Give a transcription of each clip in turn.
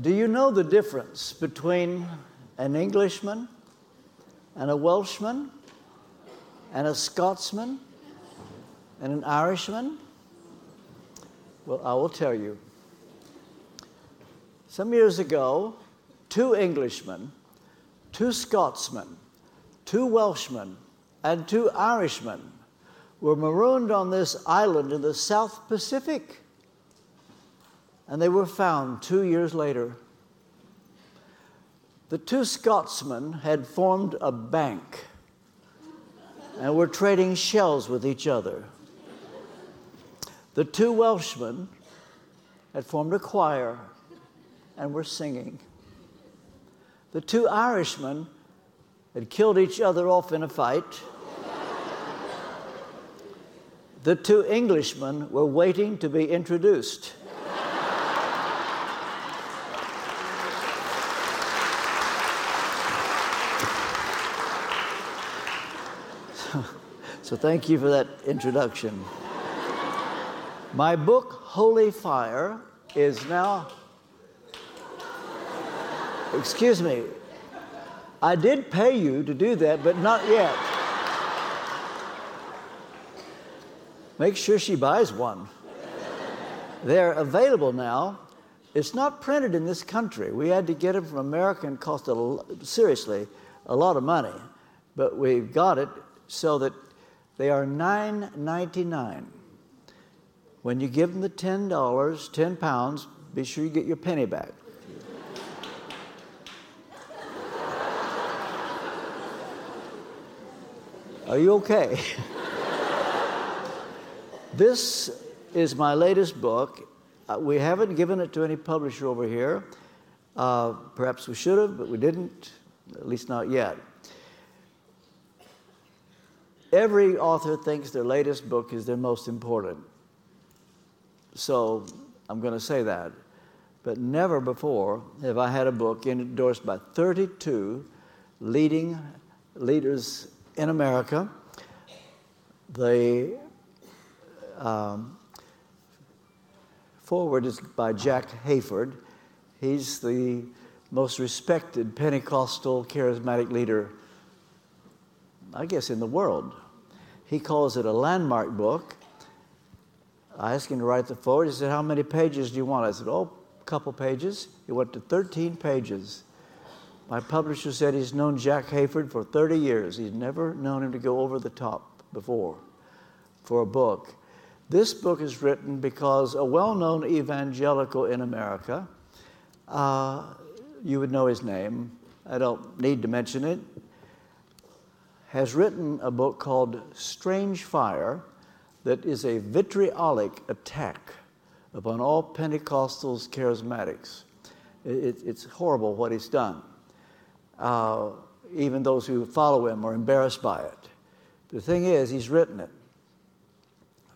Do you know the difference between an Englishman and a Welshman and a Scotsman and an Irishman? Well, I will tell you. Some years ago, two Englishmen, two Scotsmen, two Welshmen, and two Irishmen were marooned on this island in the South Pacific. And they were found two years later. The two Scotsmen had formed a bank and were trading shells with each other. The two Welshmen had formed a choir and were singing. The two Irishmen had killed each other off in a fight. the two Englishmen were waiting to be introduced. So, thank you for that introduction. My book, Holy Fire, is now. Excuse me. I did pay you to do that, but not yet. Make sure she buys one. They're available now. It's not printed in this country. We had to get it from America and cost a, seriously a lot of money, but we've got it so that they are $9.99. When you give them the $10, 10 pounds, be sure you get your penny back. Are you okay? this is my latest book. Uh, we haven't given it to any publisher over here. Uh, perhaps we should have, but we didn't, at least not yet. Every author thinks their latest book is their most important. So I'm going to say that. But never before have I had a book endorsed by 32 leading leaders in America. The um, foreword is by Jack Hayford. He's the most respected Pentecostal charismatic leader, I guess, in the world. He calls it a landmark book. I asked him to write the foreword. He said, How many pages do you want? I said, Oh, a couple pages. He went to 13 pages. My publisher said he's known Jack Hayford for 30 years. He's never known him to go over the top before for a book. This book is written because a well known evangelical in America, uh, you would know his name, I don't need to mention it, has written a book called Strange Fire that is a vitriolic attack upon all Pentecostals, charismatics. It, it's horrible what he's done. Uh, even those who follow him are embarrassed by it. The thing is, he's written it.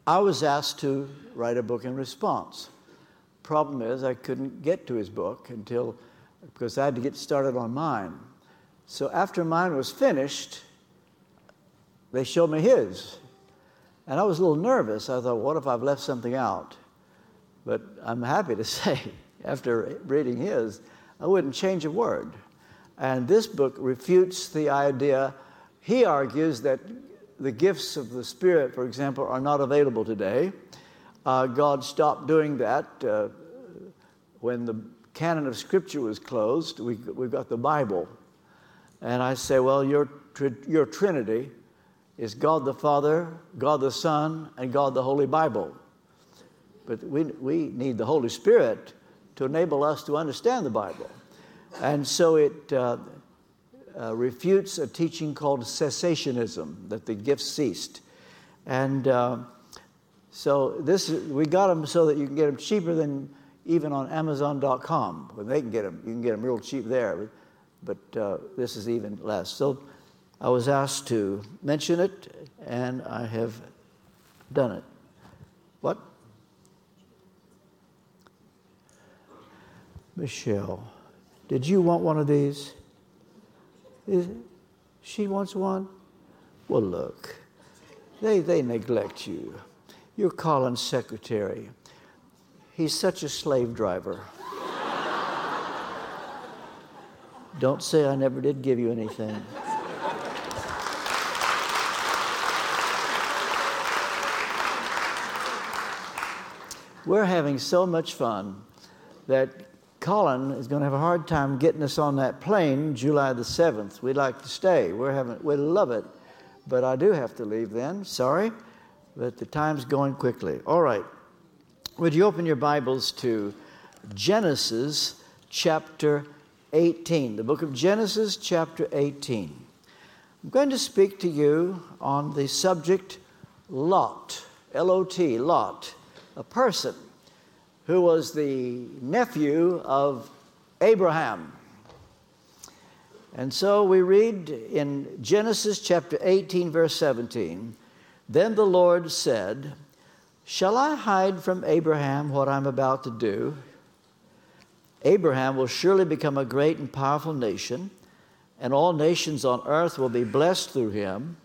I was asked to write a book in response. Problem is, I couldn't get to his book until, because I had to get started on mine. So after mine was finished, they showed me his. And I was a little nervous. I thought, what if I've left something out? But I'm happy to say, after reading his, I wouldn't change a word. And this book refutes the idea. He argues that the gifts of the Spirit, for example, are not available today. Uh, God stopped doing that uh, when the canon of Scripture was closed. We, we got the Bible. And I say, well, your, your Trinity is God the Father, God the Son, and God the Holy Bible. But we, we need the Holy Spirit to enable us to understand the Bible. And so it uh, uh, refutes a teaching called cessationism, that the gifts ceased. And uh, so this we got them so that you can get them cheaper than even on Amazon.com. When they can get them, you can get them real cheap there. But uh, this is even less. So I was asked to mention it, and I have done it. What? Michelle, did you want one of these? Is, she wants one? Well, look, they, they neglect you. You're Colin's secretary. He's such a slave driver. Don't say I never did give you anything. We're having so much fun that Colin is going to have a hard time getting us on that plane July the 7th. We'd like to stay. We're having, we love it. But I do have to leave then. Sorry. But the time's going quickly. All right. Would you open your Bibles to Genesis chapter 18? The book of Genesis chapter 18. I'm going to speak to you on the subject Lot. L O T, Lot a person who was the nephew of Abraham. And so we read in Genesis chapter 18, verse 17 Then the Lord said, Shall I hide from Abraham what I'm about to do? Abraham will surely become a great and powerful nation, and all nations on earth will be blessed through him,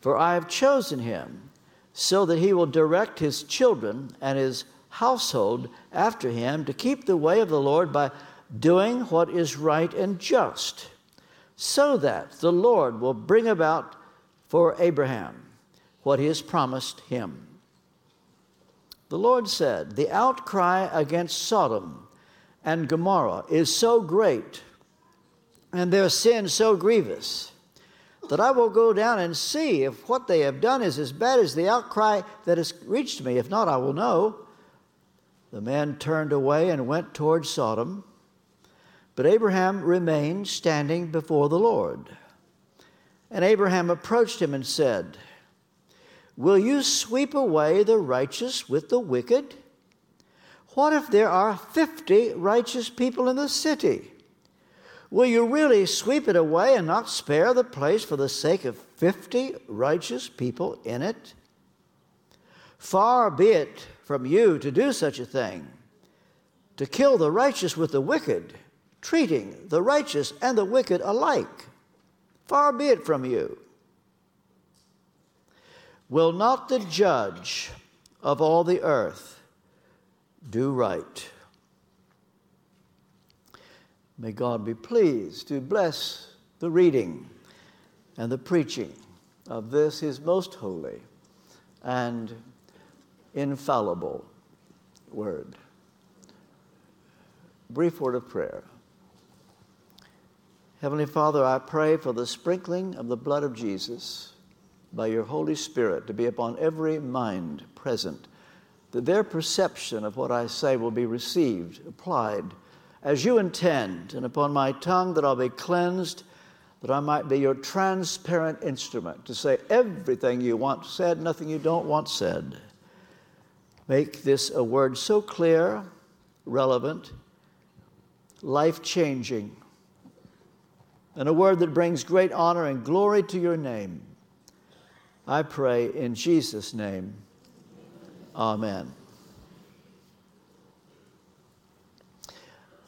for I have chosen him so that he will direct his children and his household after him to keep the way of the Lord by doing what is right and just, so that the Lord will bring about for Abraham what he has promised him. The Lord said, The outcry against Sodom and Gomorrah is so great, and their sin so grievous that I will go down and see if what they have done is as bad as the outcry that has reached me. If not, I will know. The man turned away and went toward Sodom, but Abraham remained standing before the Lord. And Abraham approached him and said, Will you sweep away the righteous with the wicked? What if there are fifty righteous people in the city? Will you really sweep it away and not spare the place for the sake of 50 righteous people in it? Far be it from you to do such a thing, to kill the righteous with the wicked, treating the righteous and the wicked alike. Far be it from you. Will not the judge of all the earth do right? May God be pleased to bless the reading and the preaching of this, his most holy and infallible word. Brief word of prayer. Heavenly Father, I pray for the sprinkling of the blood of Jesus by your Holy Spirit to be upon every mind present, that their perception of what I say will be received, applied, as you intend, and upon my tongue that I'll be cleansed, that I might be your transparent instrument to say everything you want said, nothing you don't want said. Make this a word so clear, relevant, life changing, and a word that brings great honor and glory to your name. I pray in Jesus' name. Amen.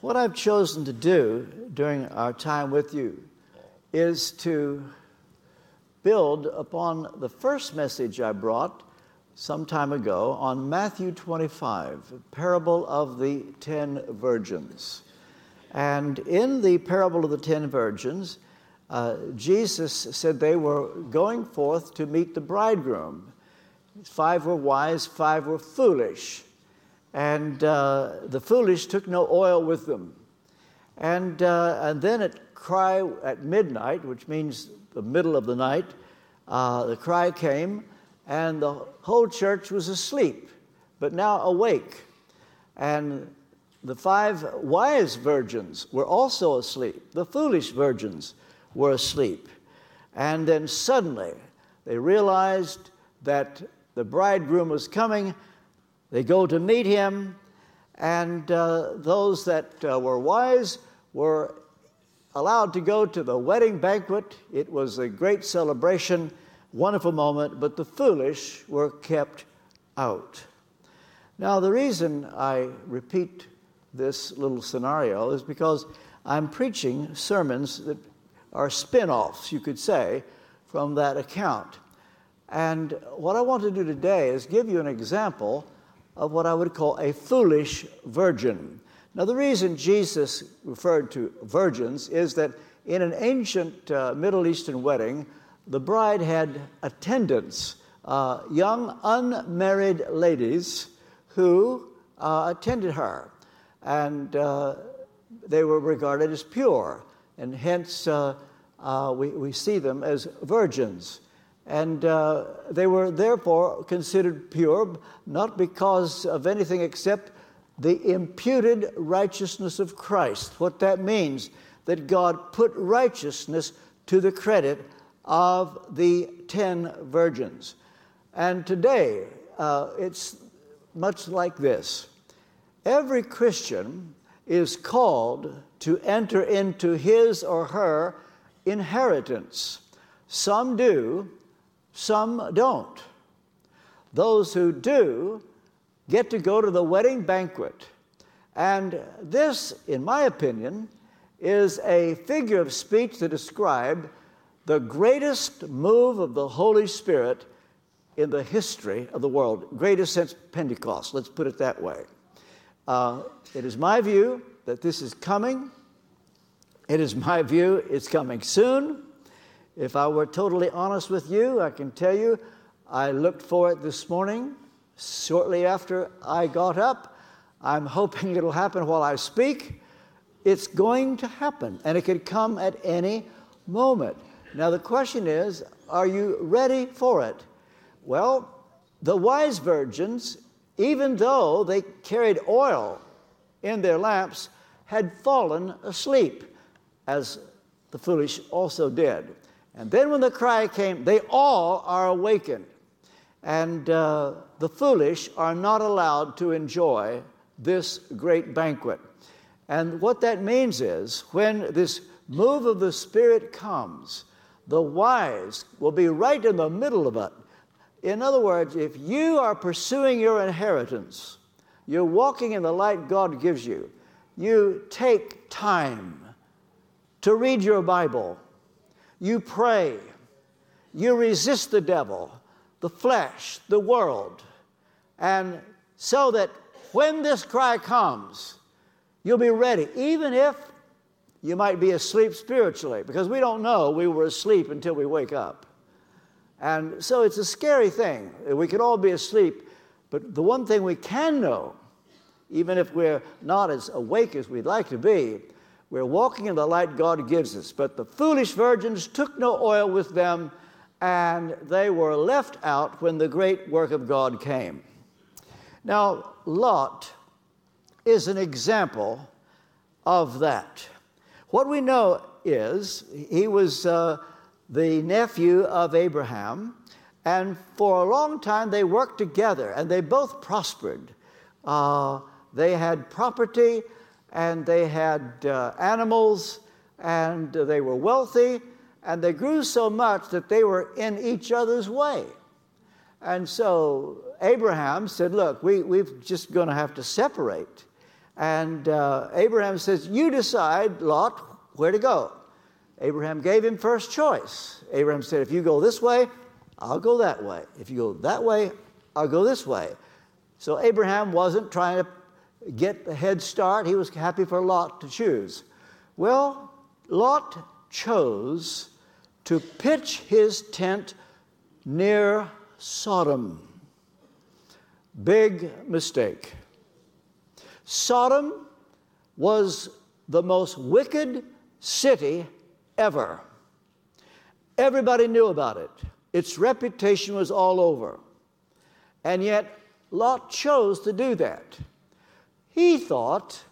What I've chosen to do during our time with you is to build upon the first message I brought some time ago on Matthew 25, parable of the ten virgins. And in the parable of the ten virgins, uh, Jesus said they were going forth to meet the bridegroom. Five were wise, five were foolish and uh, the foolish took no oil with them. And, uh, and then at cry at midnight, which means the middle of the night, uh, the cry came, and the whole church was asleep, but now awake. And the five wise virgins were also asleep. The foolish virgins were asleep. And then suddenly they realized that the bridegroom was coming they go to meet him, and uh, those that uh, were wise were allowed to go to the wedding banquet. It was a great celebration, wonderful moment, but the foolish were kept out. Now, the reason I repeat this little scenario is because I'm preaching sermons that are spin offs, you could say, from that account. And what I want to do today is give you an example of what I would call a foolish virgin. Now, the reason Jesus referred to virgins is that in an ancient uh, Middle Eastern wedding, the bride had attendants, uh, young unmarried ladies who uh, attended her. And uh, they were regarded as pure, and hence uh, uh, we, we see them as virgins. And uh, they were therefore considered pure, not because of anything except the imputed righteousness of Christ. What that means, that God put righteousness to the credit of the ten virgins. And today, uh, it's much like this every Christian is called to enter into his or her inheritance. Some do, some don't. Those who do get to go to the wedding banquet. And this, in my opinion, is a figure of speech to describe the greatest move of the Holy Spirit in the history of the world, greatest since Pentecost, let's put it that way. Uh, it is my view that this is coming. It is my view it's coming soon. If I were totally honest with you, I can tell you I looked for it this morning shortly after I got up. I'm hoping it'll happen while I speak. It's going to happen, and it could come at any moment. Now, the question is are you ready for it? Well, the wise virgins even though they carried oil in their lamps, had fallen asleep, as the foolish also did. And then when the cry came, they all are awakened. And uh, the foolish are not allowed to enjoy this great banquet. And what that means is when this move of the Spirit comes, the wise will be right in the middle of it in other words, if you are pursuing your inheritance, you're walking in the light God gives you, you take time to read your Bible, you pray, you resist the devil, the flesh, the world, and so that when this cry comes, you'll be ready, even if you might be asleep spiritually, because we don't know we were asleep until we wake up. And so it's a scary thing. We could all be asleep, but the one thing we can know, even if we're not as awake as we'd like to be, we're walking in the light God gives us. But the foolish virgins took no oil with them, and they were left out when the great work of God came. Now, Lot is an example of that. What we know is he was. Uh, the nephew of Abraham. And for a long time, they worked together and they both prospered. Uh, they had property and they had uh, animals and they were wealthy and they grew so much that they were in each other's way. And so Abraham said, Look, we, we're just going to have to separate. And uh, Abraham says, You decide, Lot, where to go. Abraham gave him first choice. Abraham said, If you go this way, I'll go that way. If you go that way, I'll go this way. So Abraham wasn't trying to get a head start, he was happy for Lot to choose. Well, Lot chose to pitch his tent near Sodom. Big mistake. Sodom was the most wicked city ever. Everybody knew about it. Its reputation was all over. And yet, Lot chose to do that. He thought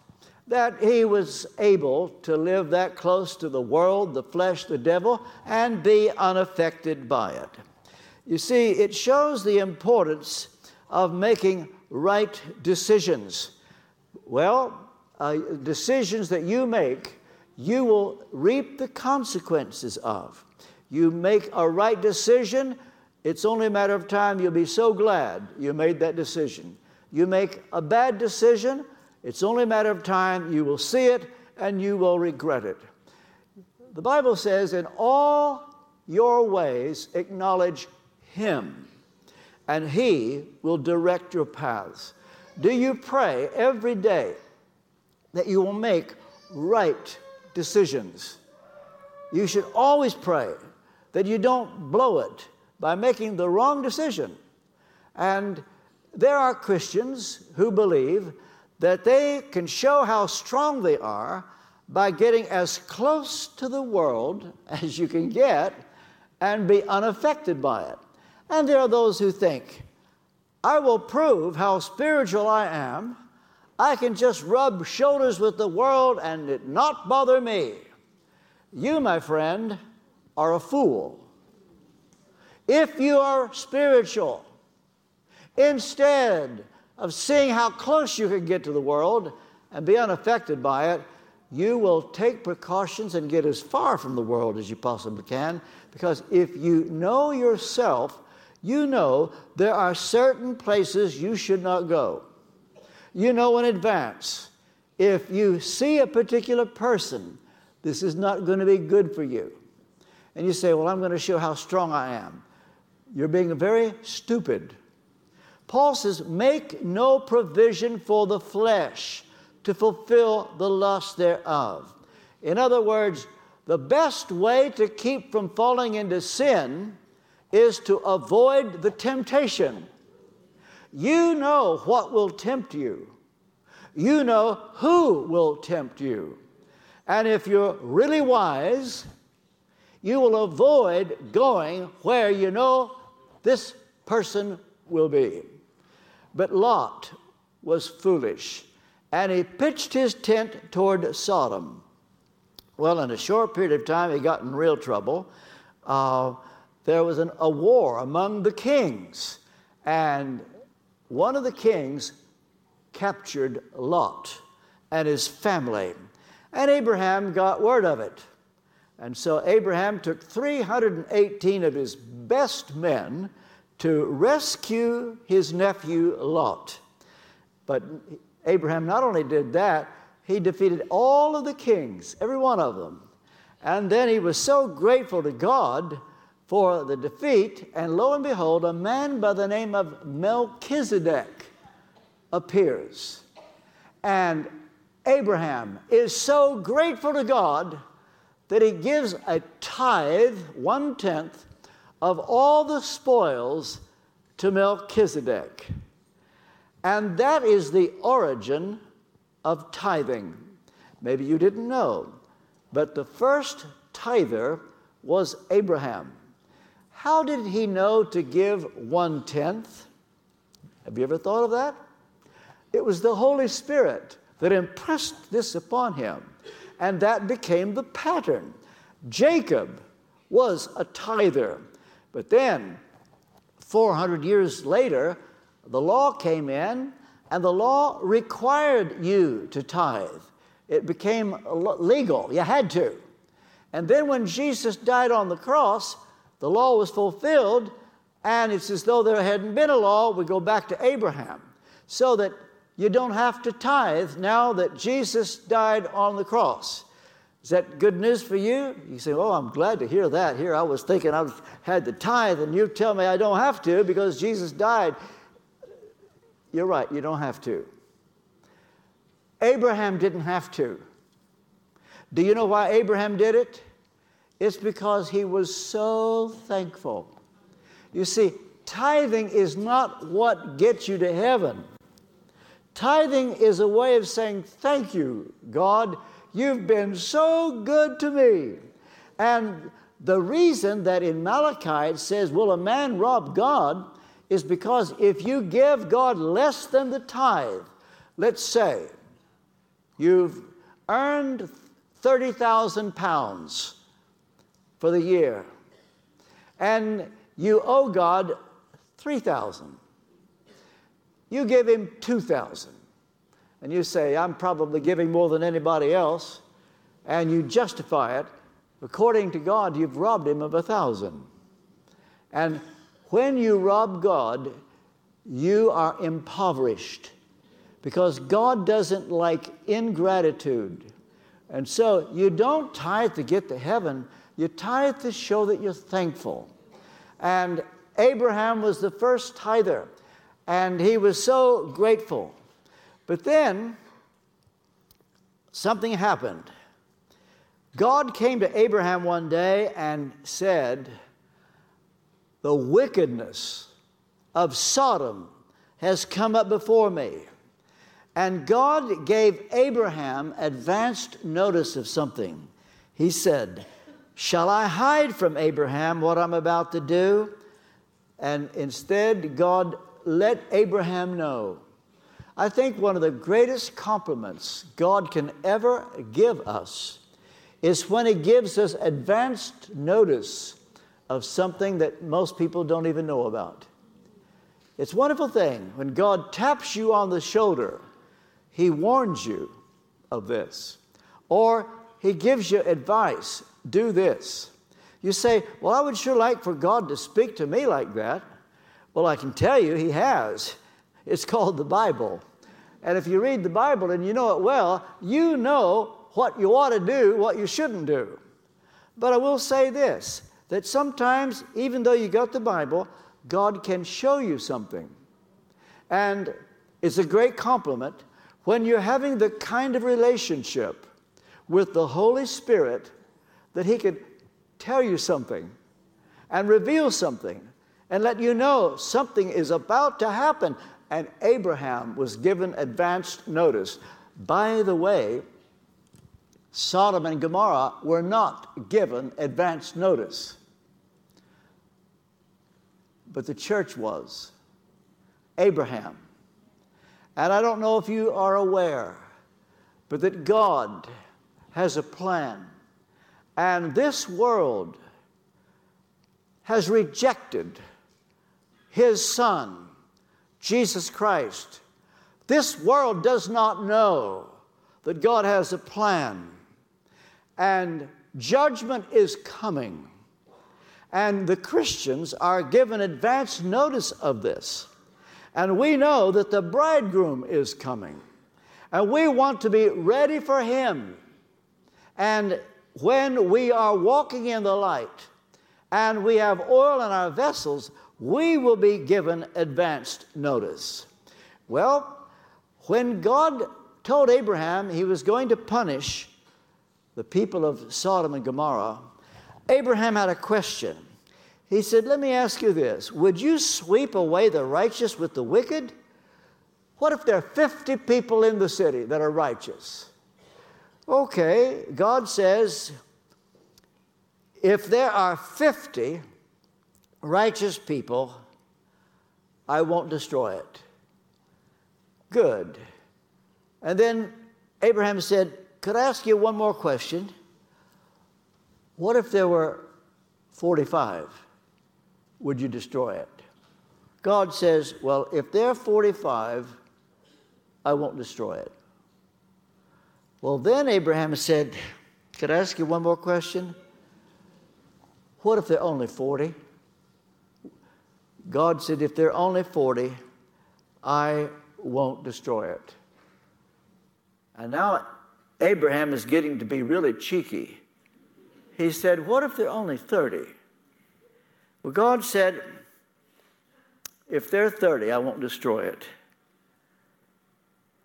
that he was able to live that close to the world, the flesh, the devil, and be unaffected by it. You see, it shows the importance of making right decisions. Well, uh, decisions that you make you will reap the consequences of. You make a right decision, it's only a matter of time. You'll be so glad you made that decision. You make a bad decision, it's only a matter of time. You will see it and you will regret it. The Bible says, In all your ways, acknowledge Him, and He will direct your paths. Do you pray every day? that you will make right decisions. You should always pray that you don't blow it by making the wrong decision. And there are Christians who believe that they can show how strong they are by getting as close to the world as you can get and be unaffected by it. And there are those who think, I will prove how spiritual I am. I can just rub shoulders with the world and it not bother me. You, my friend, are a fool. If you are spiritual, instead of seeing how close you can get to the world and be unaffected by it, you will take precautions and get as far from the world as you possibly can. Because if you know yourself, you know there are certain places you should not go. You know in advance. If you see a particular person, this is not going to be good for you. And you say, Well, I'm going to show how strong I am. You're being very stupid. Paul says, Make no provision for the flesh to fulfill the lust thereof. In other words, the best way to keep from falling into sin is to avoid the temptation. You know what will tempt you, you know who will tempt you. And if you're really wise, you will avoid going where you know this person will be. But Lot was foolish, and he pitched his tent toward Sodom. Well, in a short period of time, he got in real trouble. Uh, there was an, a war among the kings, and one of the kings captured Lot and his family. And Abraham got word of it. And so Abraham took 318 of his best men to rescue his nephew Lot. But Abraham not only did that, he defeated all of the kings, every one of them. And then he was so grateful to God for the defeat, and lo and behold, a man by the name of Melchizedek appears. And Abraham is so grateful to God that he gives a tithe, one tenth, of all the spoils to Melchizedek. And that is the origin of tithing. Maybe you didn't know, but the first tither was Abraham. How did he know to give one tenth? Have you ever thought of that? It was the Holy Spirit that impressed this upon him, and that became the pattern. Jacob was a tither. But then, 400 years later, the law came in, and the law required you to tithe. It became legal, you had to. And then, when Jesus died on the cross, the law was fulfilled, and it's as though there hadn't been a law. We go back to Abraham. So that you don't have to tithe now that Jesus died on the cross. Is that good news for you? You say, Oh, I'm glad to hear that. Here I was thinking I had the tithe, and you tell me I don't have to because Jesus died. You're right, you don't have to. Abraham didn't have to. Do you know why Abraham did it? It's because he was so thankful. You see, tithing is not what gets you to heaven. Tithing is a way of saying, Thank you, God You've been so good to me. And the reason that in Malachi it says, Will a man rob God? is because if you give God less than the tithe, let's say you've earned 30,000 pounds for the year, and you owe God 3,000. You give him 2,000 and you say, I'm probably giving more than anybody else, and you justify it, according to God, you've robbed him of a thousand. And when you rob God, you are impoverished because God doesn't like ingratitude. And so you don't tithe to get to heaven, you tithe to show that you're thankful. And Abraham was the first tither, and he was so grateful. But then something happened. God came to Abraham one day and said, The wickedness of Sodom has come up before me. And God gave Abraham advanced notice of something. He said, Shall I hide from Abraham what I'm about to do? And instead, God let Abraham know. I think one of the greatest compliments God can ever give us is when He gives us advanced notice of something that most people don't even know about. It's a wonderful thing when God taps you on the shoulder, He warns you of this. Or He gives you advice do this. You say, Well, I would sure like for God to speak to me like that. Well, I can tell you, He has. It's called the Bible. And if you read the Bible and you know it well, you know what you ought to do, what you shouldn't do. But I will say this that sometimes, even though you got the Bible, God can show you something. And it's a great compliment when you're having the kind of relationship with the Holy Spirit that He could tell you something and reveal something and let you know something is about to happen. And Abraham was given advanced notice. By the way, Sodom and Gomorrah were not given advanced notice, but the church was. Abraham. And I don't know if you are aware, but that God has a plan and this world has rejected his son, Jesus Christ. This world does not know that God has a plan, and judgment is coming. And the Christians are given advance notice of this. And we know that the bridegroom is coming. And we want to be ready for him. And when we are walking in the light and we have oil in our vessels, we will be given advanced notice. Well, when God told Abraham he was going to punish the people of Sodom and Gomorrah, Abraham had a question. He said, Let me ask you this Would you sweep away the righteous with the wicked? What if there are 50 people in the city that are righteous? Okay, God says, if there are 50 righteous people, I won't destroy it. Good. And then Abraham said, Could I ask you one more question? What if there were 45? Would you destroy it? God says, Well, if there are 45, I won't destroy it. Well, then Abraham said, Could I ask you one more question? What if there are only 40? God said, If there are only 40, I won't destroy it. And now Abraham is getting to be really cheeky. He said, What if there are only 30? Well, God said, If there are 30, I won't destroy it.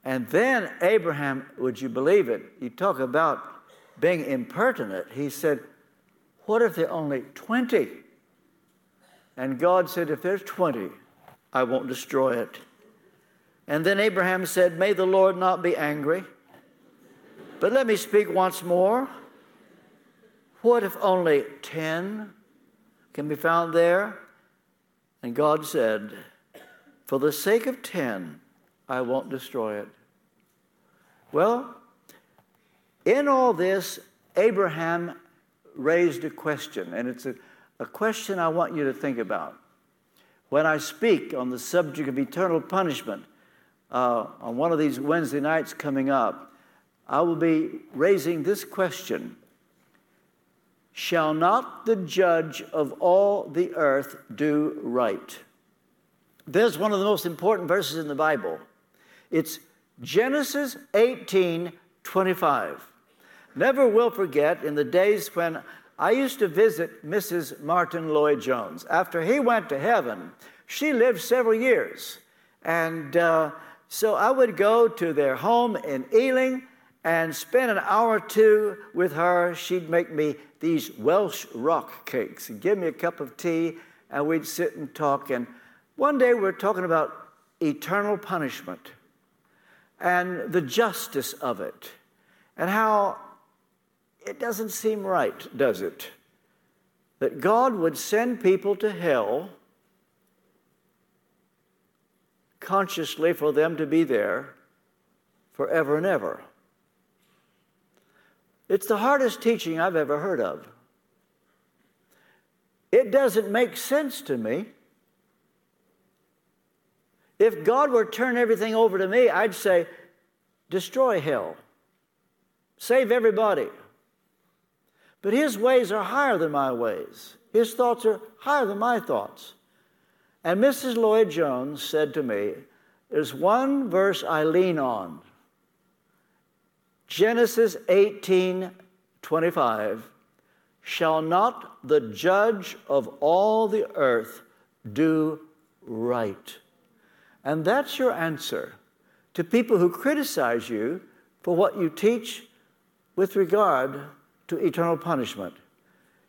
And then Abraham, would you believe it? You talk about being impertinent. He said, What if there are only 20? And God said, If there's 20, I won't destroy it. And then Abraham said, May the Lord not be angry. But let me speak once more. What if only 10 can be found there? And God said, For the sake of 10, I won't destroy it. Well, in all this, Abraham raised a question, and it's a, a question I want you to think about. When I speak on the subject of eternal punishment uh, on one of these Wednesday nights coming up, I will be raising this question Shall not the judge of all the earth do right? There's one of the most important verses in the Bible. It's Genesis 18 25. Never will forget in the days when I used to visit Mrs. Martyn Lloyd-Jones. After he went to heaven, she lived several years. And uh, so I would go to their home in Ealing, and spend an hour or two with her. She'd make me these Welsh rock cakes and give me a cup of tea, and we'd sit and talk. And one day we we're talking about eternal punishment and the justice of it, and how it doesn't seem right, does it? That God would send people to hell consciously for them to be there forever and ever. It's the hardest teaching I've ever heard of. It doesn't make sense to me. If God were to turn everything over to me, I'd say, destroy hell, save everybody. But His ways are higher than my ways, His thoughts are higher than my thoughts. And Mrs. Lloyd Jones said to me, There's one verse I lean on Genesis 18 25. Shall not the judge of all the earth do right? And that's your answer to people who criticize you for what you teach with regard to eternal punishment.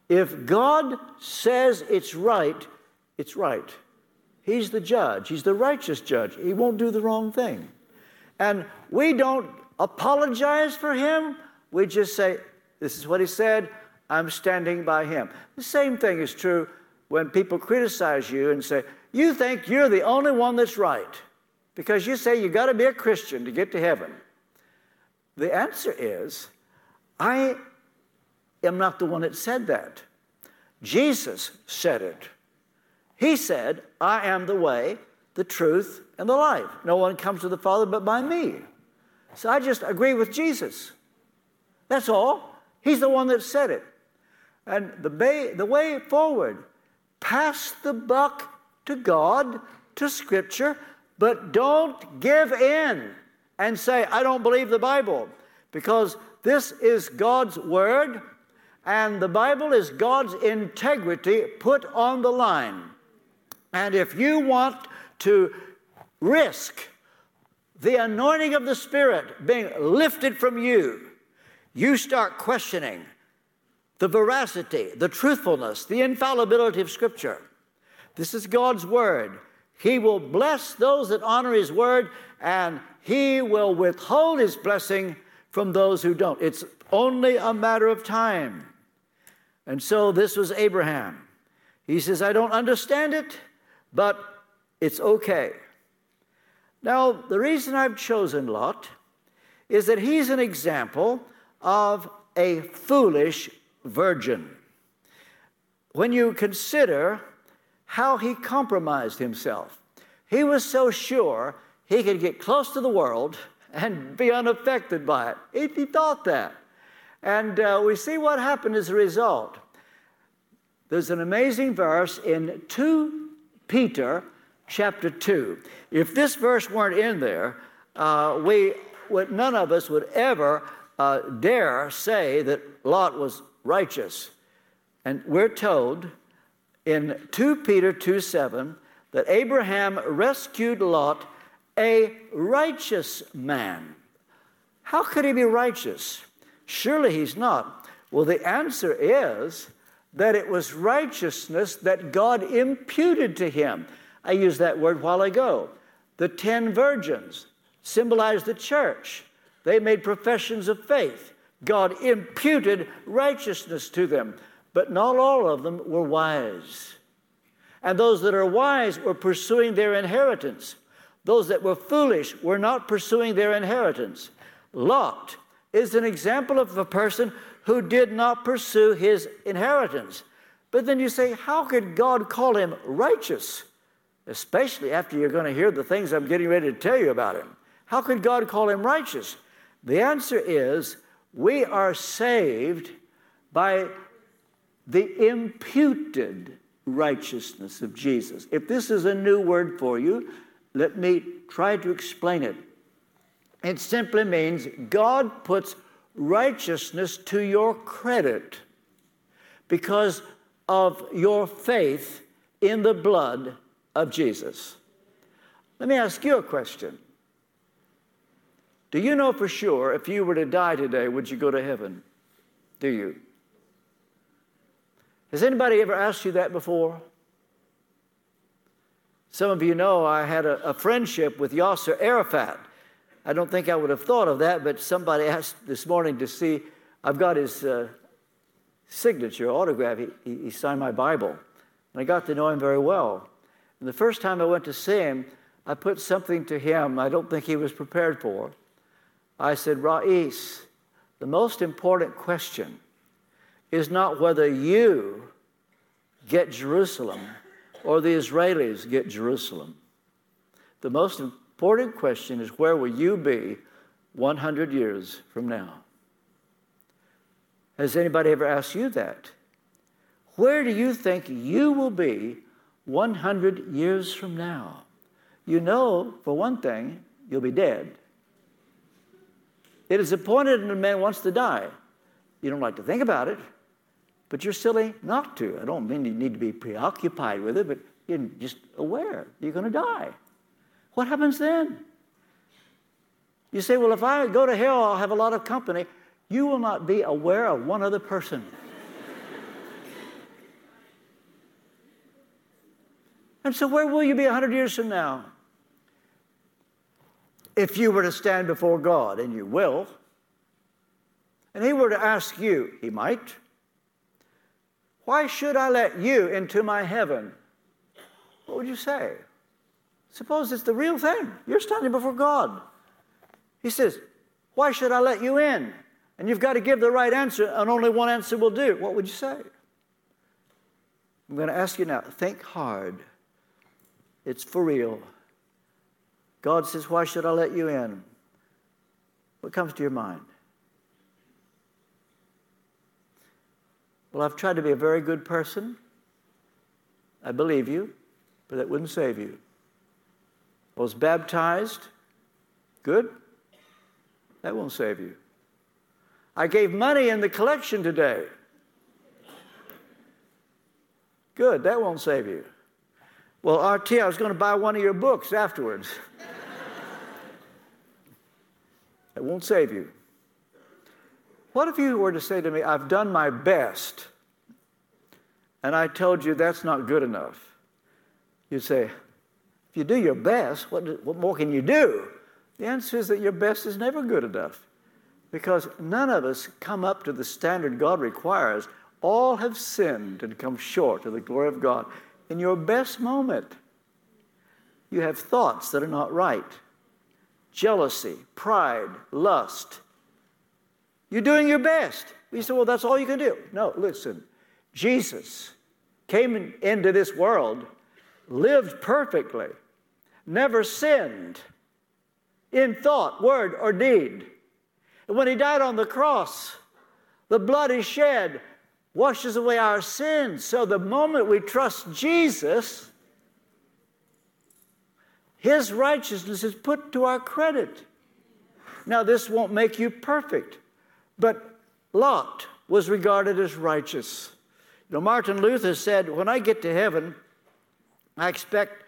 If God says it's right, it's right. He's the judge, He's the righteous judge. He won't do the wrong thing. And we don't apologize for Him, we just say, This is what He said, I'm standing by Him. The same thing is true when people criticize you and say, You think you're the only one that's right because you say you got to be a Christian to get to heaven. The answer is, I am not the one that said that. Jesus said it. He said, I am the way, the truth, and the life. No one comes to the Father but by me. So I just agree with Jesus. That's all. He's the one that said it. And the, way, the way forward, pass the buck to God, to Scripture, but don't give in and say, I don't believe the Bible, because this is God's Word, and the Bible is God's integrity put on the line. And if you want to risk the anointing of the Spirit being lifted from you, you start questioning the veracity, the truthfulness, the infallibility of Scripture. This is God's Word. He will bless those that honor His Word, and He will withhold His blessing from those who don't. It's only a matter of time. And so this was Abraham. He says, I don't understand it, but it's okay. Now, the reason I've chosen Lot is that he's an example of a foolish virgin. When you consider how he compromised himself, he was so sure he could get close to the world and be unaffected by it. He thought that. And uh, we see what happened as a result. There's an amazing verse in 2 Peter chapter 2. If this verse weren't in there, uh, we would, none of us would ever uh, dare say that Lot was righteous. And we're told in 2 Peter 2 7 that Abraham rescued Lot, a righteous man. How could he be righteous? Surely he's not. Well, the answer is that it was righteousness that God imputed to him. I used that word while ago. The ten virgins symbolized the church. They made professions of faith. God imputed righteousness to them, but not all of them were wise. And those that are wise were pursuing their inheritance. Those that were foolish were not pursuing their inheritance. Lot is an example of a person who did not pursue his inheritance. But then you say, how could God call him righteous? Especially after you're going to hear the things I'm getting ready to tell you about him. How could God call him righteous? The answer is we are saved by the imputed righteousness of Jesus. If this is a new word for you, let me try to explain it. It simply means God puts righteousness to your credit because of your faith in the blood of Jesus. Let me ask you a question. Do you know for sure if you were to die today, would you go to heaven? Do you? Has anybody ever asked you that before? Some of you know I had a, a, friendship with Yasser Arafat. I don't think I would have thought of that, but somebody asked this morning to see. I've got his uh, signature, autograph. He, he, signed my Bible. And I got to know him very well. And the first time I went to see him, I put something to him I don't think he was prepared for. I said, Rais, the most important question is not whether you get Jerusalem or the Israelis get Jerusalem. The most important question is where will you be 100 years from now? Has anybody ever asked you that? Where do you think you will be 100 years from now? You know, for one thing, you'll be dead. It is appointed that a man wants to die. You don't like to think about it, but you're silly not to. I don't mean you need to be preoccupied with it, but you're just aware you're going to die. What happens then? You say, well, if I go to hell, I'll have a lot of company. You will not be aware of one other person. and so, where will you be 100 years from now? If you were to stand before God, and you will, and He were to ask you, He might, why should I let you into my heaven? What would you say? Suppose it's the real thing. You're standing before God. He says, Why should I let you in? And you've got to give the right answer, and only one answer will do. What would you say? I'm going to ask you now think hard. It's for real. God says, Why should I let you in? What comes to your mind? Well, I've tried to be a very good person. I believe you, but that wouldn't save you. I was baptized. Good. That won't save you. I gave money in the collection today. Good. That won't save you. Well, RT, I was going to buy one of your books afterwards. that won't save you. What if you were to say to me, I've done my best, and I told you that's not good enough? You'd say, if you do your best, what, what more can you do? The answer is that your best is never good enough because none of us come up to the standard God requires. All have sinned and come short of the glory of God. In your best moment, you have thoughts that are not right jealousy, pride, lust, you're doing your best. We say, well, that's all you can do. No, listen. Jesus came into this world, lived perfectly, never sinned in thought, word, or deed. And when he died on the cross, the blood he shed washes away our sins. So the moment we trust Jesus, his righteousness is put to our credit. Now, this won't make you perfect. But Lot was regarded as righteous. You know, Martin Luther said, When I get to heaven, I expect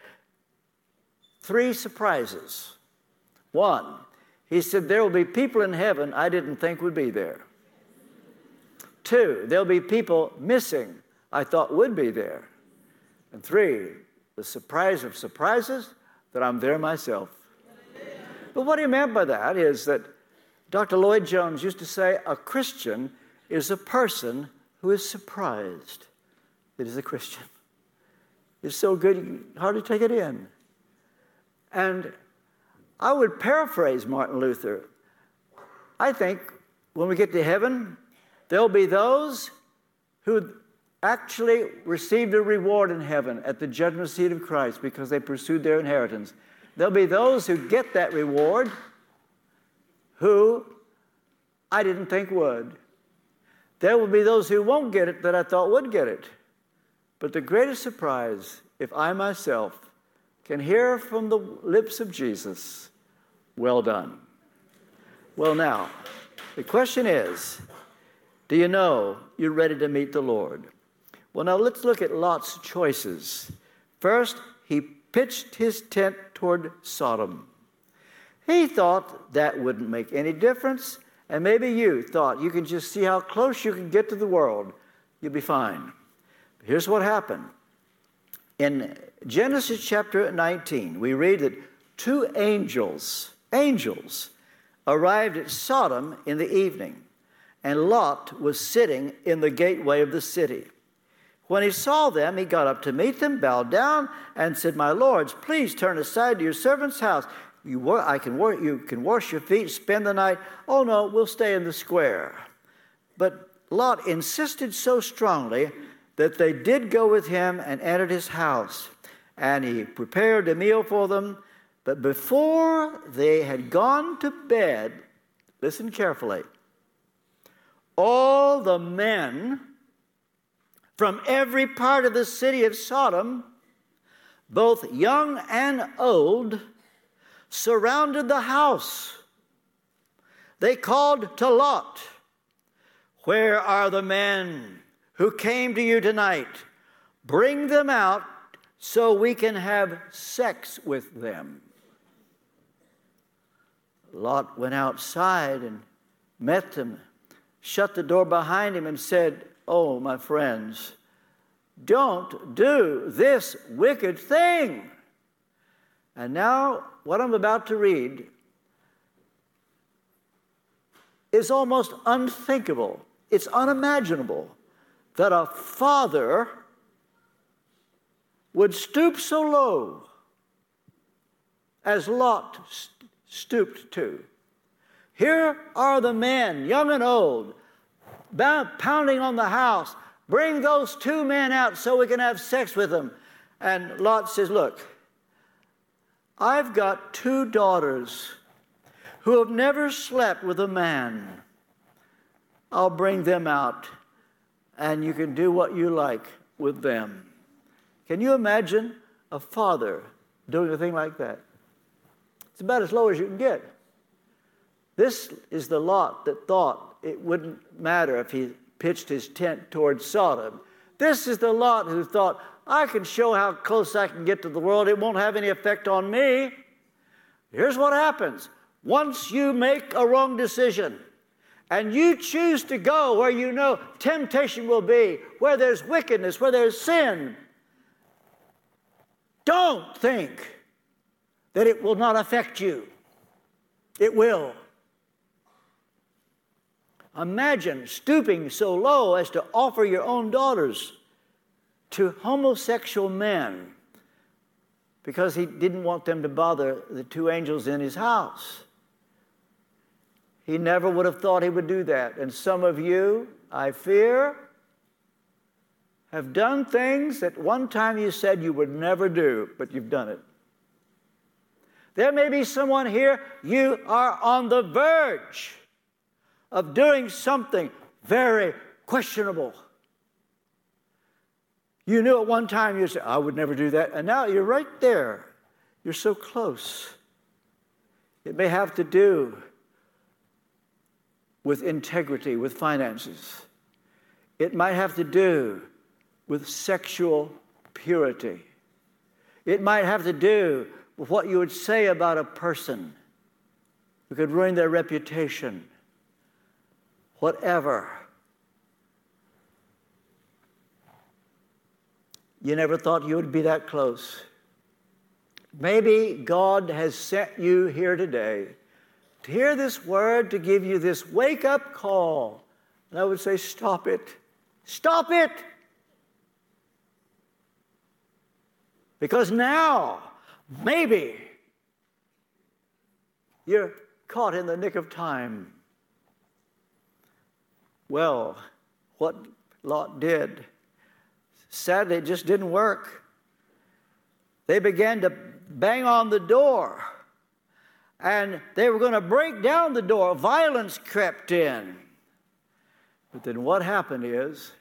three surprises. One, he said, There will be people in heaven I didn't think would be there. Two, there'll be people missing I thought would be there. And three, the surprise of surprises that I'm there myself. But what he meant by that is that Dr. Lloyd-Jones used to say a Christian is a person who is surprised that he's a Christian. It's so good you hardly take it in. And I would paraphrase Martin Luther. I think when we get to heaven, there'll be those who actually received a reward in heaven at the judgment seat of Christ because they pursued their inheritance. There'll be those who get that reward who I didn't think would. There will be those who won't get it that I thought would get it. But the greatest surprise, if I myself can hear from the lips of Jesus, well done. Well, now, the question is do you know you're ready to meet the Lord? Well, now let's look at Lot's choices. First, he pitched his tent toward Sodom. He thought that wouldn't make any difference. And maybe you thought you can just see how close you can get to the world. You'll be fine. Here's what happened. In Genesis chapter 19, we read that two angels, angels, arrived at Sodom in the evening, and Lot was sitting in the gateway of the city. When he saw them, he got up to meet them, bowed down, and said, My lords, please turn aside to your servant's house. You, I can, you can wash your feet, spend the night. Oh, no, we'll stay in the square. But Lot insisted so strongly that they did go with him and entered his house. And he prepared a meal for them. But before they had gone to bed, listen carefully, all the men from every part of the city of Sodom, both young and old, surrounded the house. They called to Lot, Where are the men who came to you tonight? Bring them out so we can have sex with them. Lot went outside and met them, shut the door behind him, and said, Oh, my friends, don't do this wicked thing. And now, what I'm about to read is almost unthinkable. It's unimaginable that a father would stoop so low as Lot stooped to. Here are the men, young and old, pounding on the house. Bring those two men out so we can have sex with them. And Lot says, Look, I've got two daughters who have never slept with a man. I'll bring them out, and you can do what you like with them. Can you imagine a father doing a thing like that? It's about as low as you can get. This is the Lot that thought it wouldn't matter if he pitched his tent towards Sodom. This is the Lot who thought, I can show how close I can get to the world. It won't have any effect on me. Here's what happens once you make a wrong decision and you choose to go where you know temptation will be, where there's wickedness, where there's sin, don't think that it will not affect you. It will. Imagine stooping so low as to offer your own daughters to homosexual men because he didn't want them to bother the two angels in his house. He never would have thought he would do that. And some of you, I fear, have done things that one time you said you would never do, but you've done it. There may be someone here, you are on the verge of doing something very questionable. You knew at one time you said, I would never do that. And now you're right there. You're so close. It may have to do with integrity, with finances. It might have to do with sexual purity. It might have to do with what you would say about a person. It could ruin their reputation. Whatever. You never thought you would be that close. Maybe God has sent you here today to hear this word, to give you this wake up call. And I would say, stop it. Stop it. Because now, maybe, you're caught in the nick of time. Well, what Lot did Sadly, it just didn't work. They began to bang on the door and they were going to break down the door. Violence crept in. But then what happened is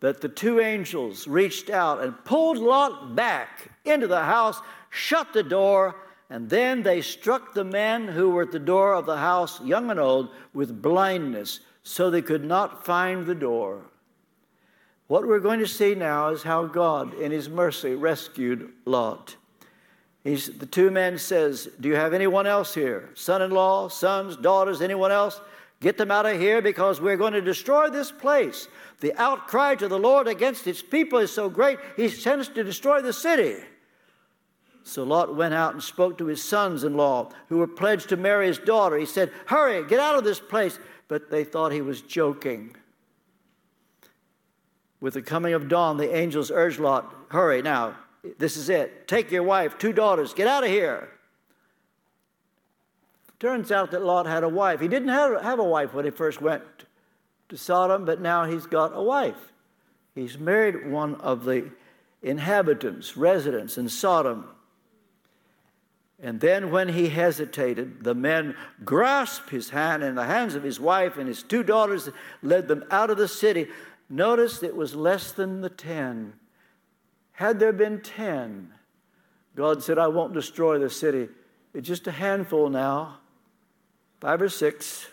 that the two angels reached out and pulled Lot back into the house, shut the door, and then they struck the men who were at the door of the house, young and old, with blindness, so they could not find the door. What we're going to see now is how God, in His mercy, rescued Lot. He's, the two men says, Do you have anyone else here? Son-in-law, sons, daughters, anyone else? Get them out of here because we're going to destroy this place. The outcry to the Lord against its people is so great, he sends to destroy the city. So Lot went out and spoke to his sons in law who were pledged to marry his daughter. He said, Hurry, get out of this place. But they thought he was joking. With the coming of dawn, the angels urged Lot, Hurry now, this is it. Take your wife, two daughters, get out of here. Turns out that Lot had a wife. He didn't have, have a wife when he first went to Sodom, but now he's got a wife. He's married one of the inhabitants, residents in Sodom. And then, when he hesitated, the men grasped his hand and the hands of his wife and his two daughters, led them out of the city. Notice it was less than the ten. Had there been ten, God said, I won't destroy the city. It's just a handful now, five or six.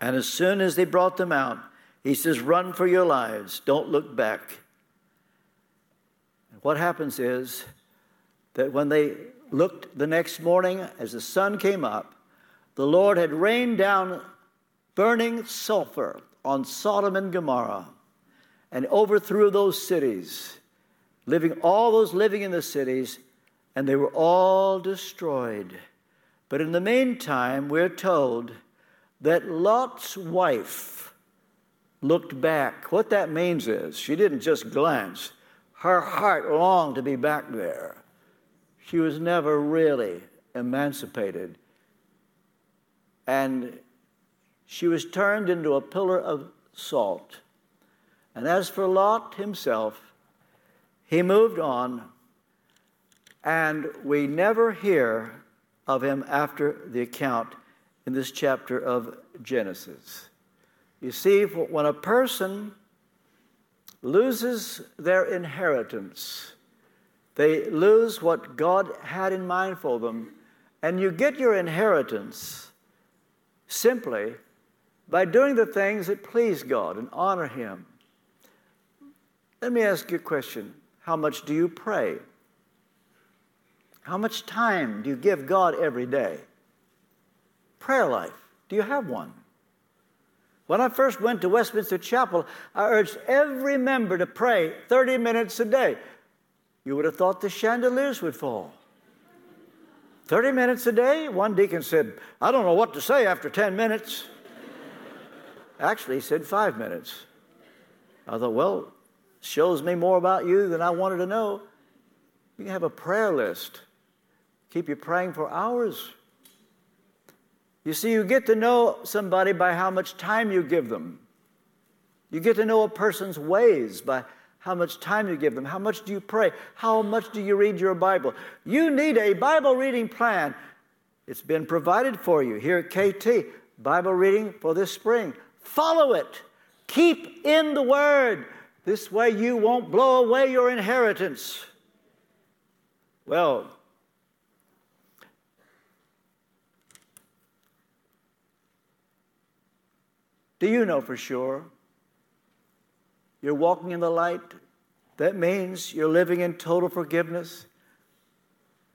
And as soon as they brought them out, he says, Run for your lives, don't look back. And what happens is that when they looked the next morning as the sun came up, the Lord had rained down burning sulfur on Sodom and Gomorrah and overthrew those cities, living all those living in the cities, and they were all destroyed. But in the meantime, we're told that Lot's wife looked back. What that means is she didn't just glance, her heart longed to be back there. She was never really emancipated. And she was turned into a pillar of salt. And as for Lot himself, he moved on, and we never hear of him after the account in this chapter of Genesis. You see, when a person loses their inheritance, they lose what God had in mind for them, and you get your inheritance simply by doing the things that please God and honor Him. Let me ask you a question How much do you pray? How much time do you give God every day? Prayer life? Do you have one? When I first went to Westminster Chapel, I urged every member to pray 30 minutes a day. You would have thought the chandeliers would fall. 30 minutes a day? One deacon said, I don't know what to say after 10 minutes. Actually, he said five minutes. I thought, well, shows me more about you than I wanted to know. You have a prayer list. Keep you praying for hours. You see, you get to know somebody by how much time you give them. You get to know a person's ways by how much time you give them. How much do you pray? How much do you read your Bible? You need a Bible reading plan. It's been provided for you here at KT. Bible reading for this spring. Follow it. Keep in the Word. This way you won't blow away your inheritance. Well, Do you know for sure? You're walking in the light. That means you're living in total forgiveness,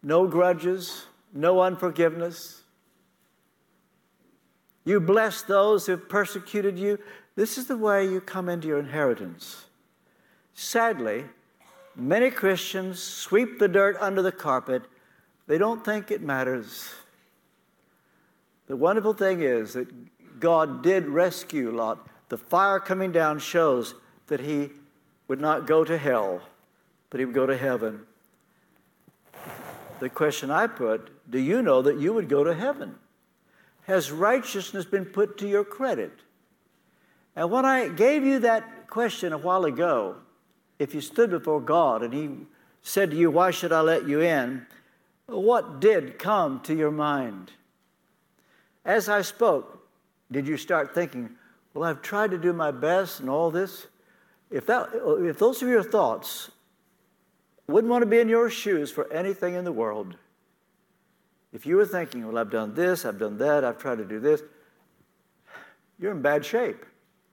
no grudges, no unforgiveness. You bless those who've persecuted you. This is the way you come into your inheritance. Sadly, many Christians sweep the dirt under the carpet. They don't think it matters. The wonderful thing is that God did rescue Lot, the fire coming down shows that he would not go to hell, but he would go to heaven. The question I put do you know that you would go to heaven? Has righteousness been put to your credit? And when I gave you that question a while ago, if you stood before God and He said to you, Why should I let you in? What did come to your mind? As I spoke, did you start thinking, well, I've tried to do my best and all this? If, that, if those are your thoughts, wouldn't want to be in your shoes for anything in the world. If you were thinking, well, I've done this, I've done that, I've tried to do this, you're in bad shape.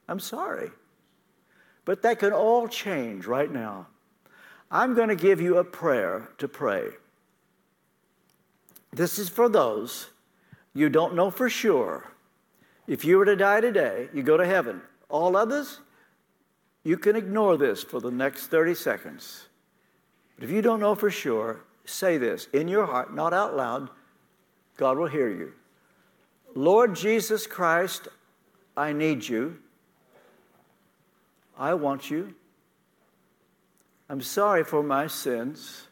I'm sorry. But that can all change right now. I'm going to give you a prayer to pray. This is for those you don't know for sure. If you were to die today, you go to heaven. All others, you can ignore this for the next 30 seconds. But if you don't know for sure, say this in your heart, not out loud. God will hear you. Lord Jesus Christ, I need you. I want you. I'm sorry for my sins.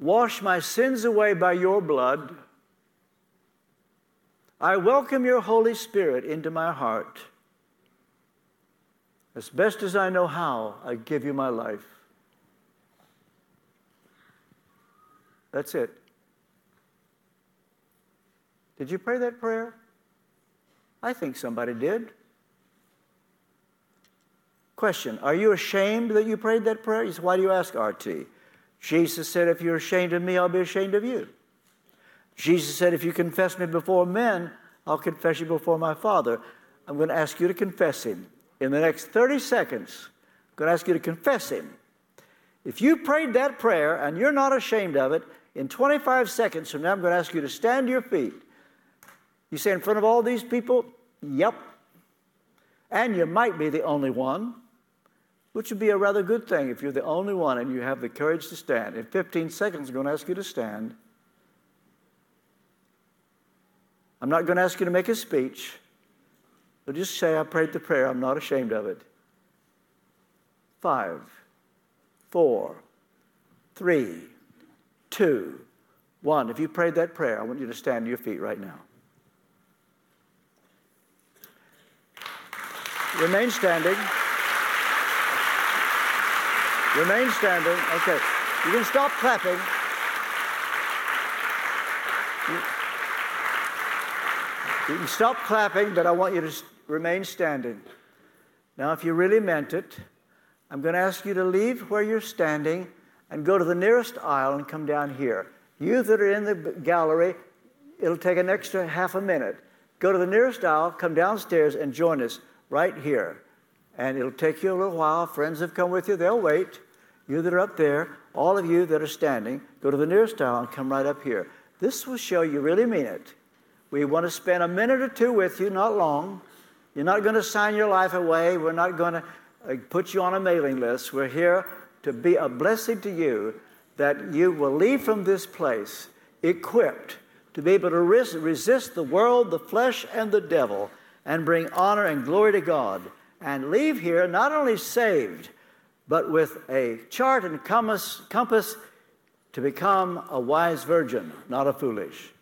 Wash my sins away by your blood. I welcome your Holy Spirit into my heart. As best as I know how, I give you my life. That's it. Did you pray that prayer? I think somebody did. Question Are you ashamed that you prayed that prayer? He Said, Why do you ask, RT? Jesus said, If you're ashamed of me, I'll be ashamed of you. Jesus said, If you confess me before men, I'll confess you before my Father. I'm going to ask you to confess him. In the next 30 seconds, I'm going to ask you to confess him. If you prayed that prayer and you're not ashamed of it, in 25 seconds from now, I'm going to ask you to stand to your feet. You say, in front of all these people? Yep. And you might be the only one, which would be a rather good thing if you're the only one and you have the courage to stand. In 15 seconds, I'm going to ask you to stand. I'm not going to ask you to make a speech, but just say, I prayed the prayer. I'm not ashamed of it. Five, four, three, two, one. If you prayed that prayer, I want you to stand to your feet right now. Remain standing. Remain standing. Okay. You can stop clapping. You can stop clapping, but I want you to remain standing. Now, if you really meant it, I'm going to ask you to leave where you're standing and go to the nearest aisle and come down here. You that are in the gallery, it'll take an extra half a minute. Go to the nearest aisle, come downstairs, and join us right here. And it'll take you a little while. Friends have come with you, they'll wait. You that are up there, all of you that are standing, go to the nearest aisle and come right up here. This will show you really mean it. We want to spend a minute or two with you, not long. You're not going to sign your life away. We're not going to uh, put you on a mailing list. We're here to be a blessing to you that you will leave from this place equipped to be able to resist the world, the flesh, and the devil and bring honor and glory to God and leave here not only saved, but with a chart and compass, compass to become a wise virgin, not a foolish.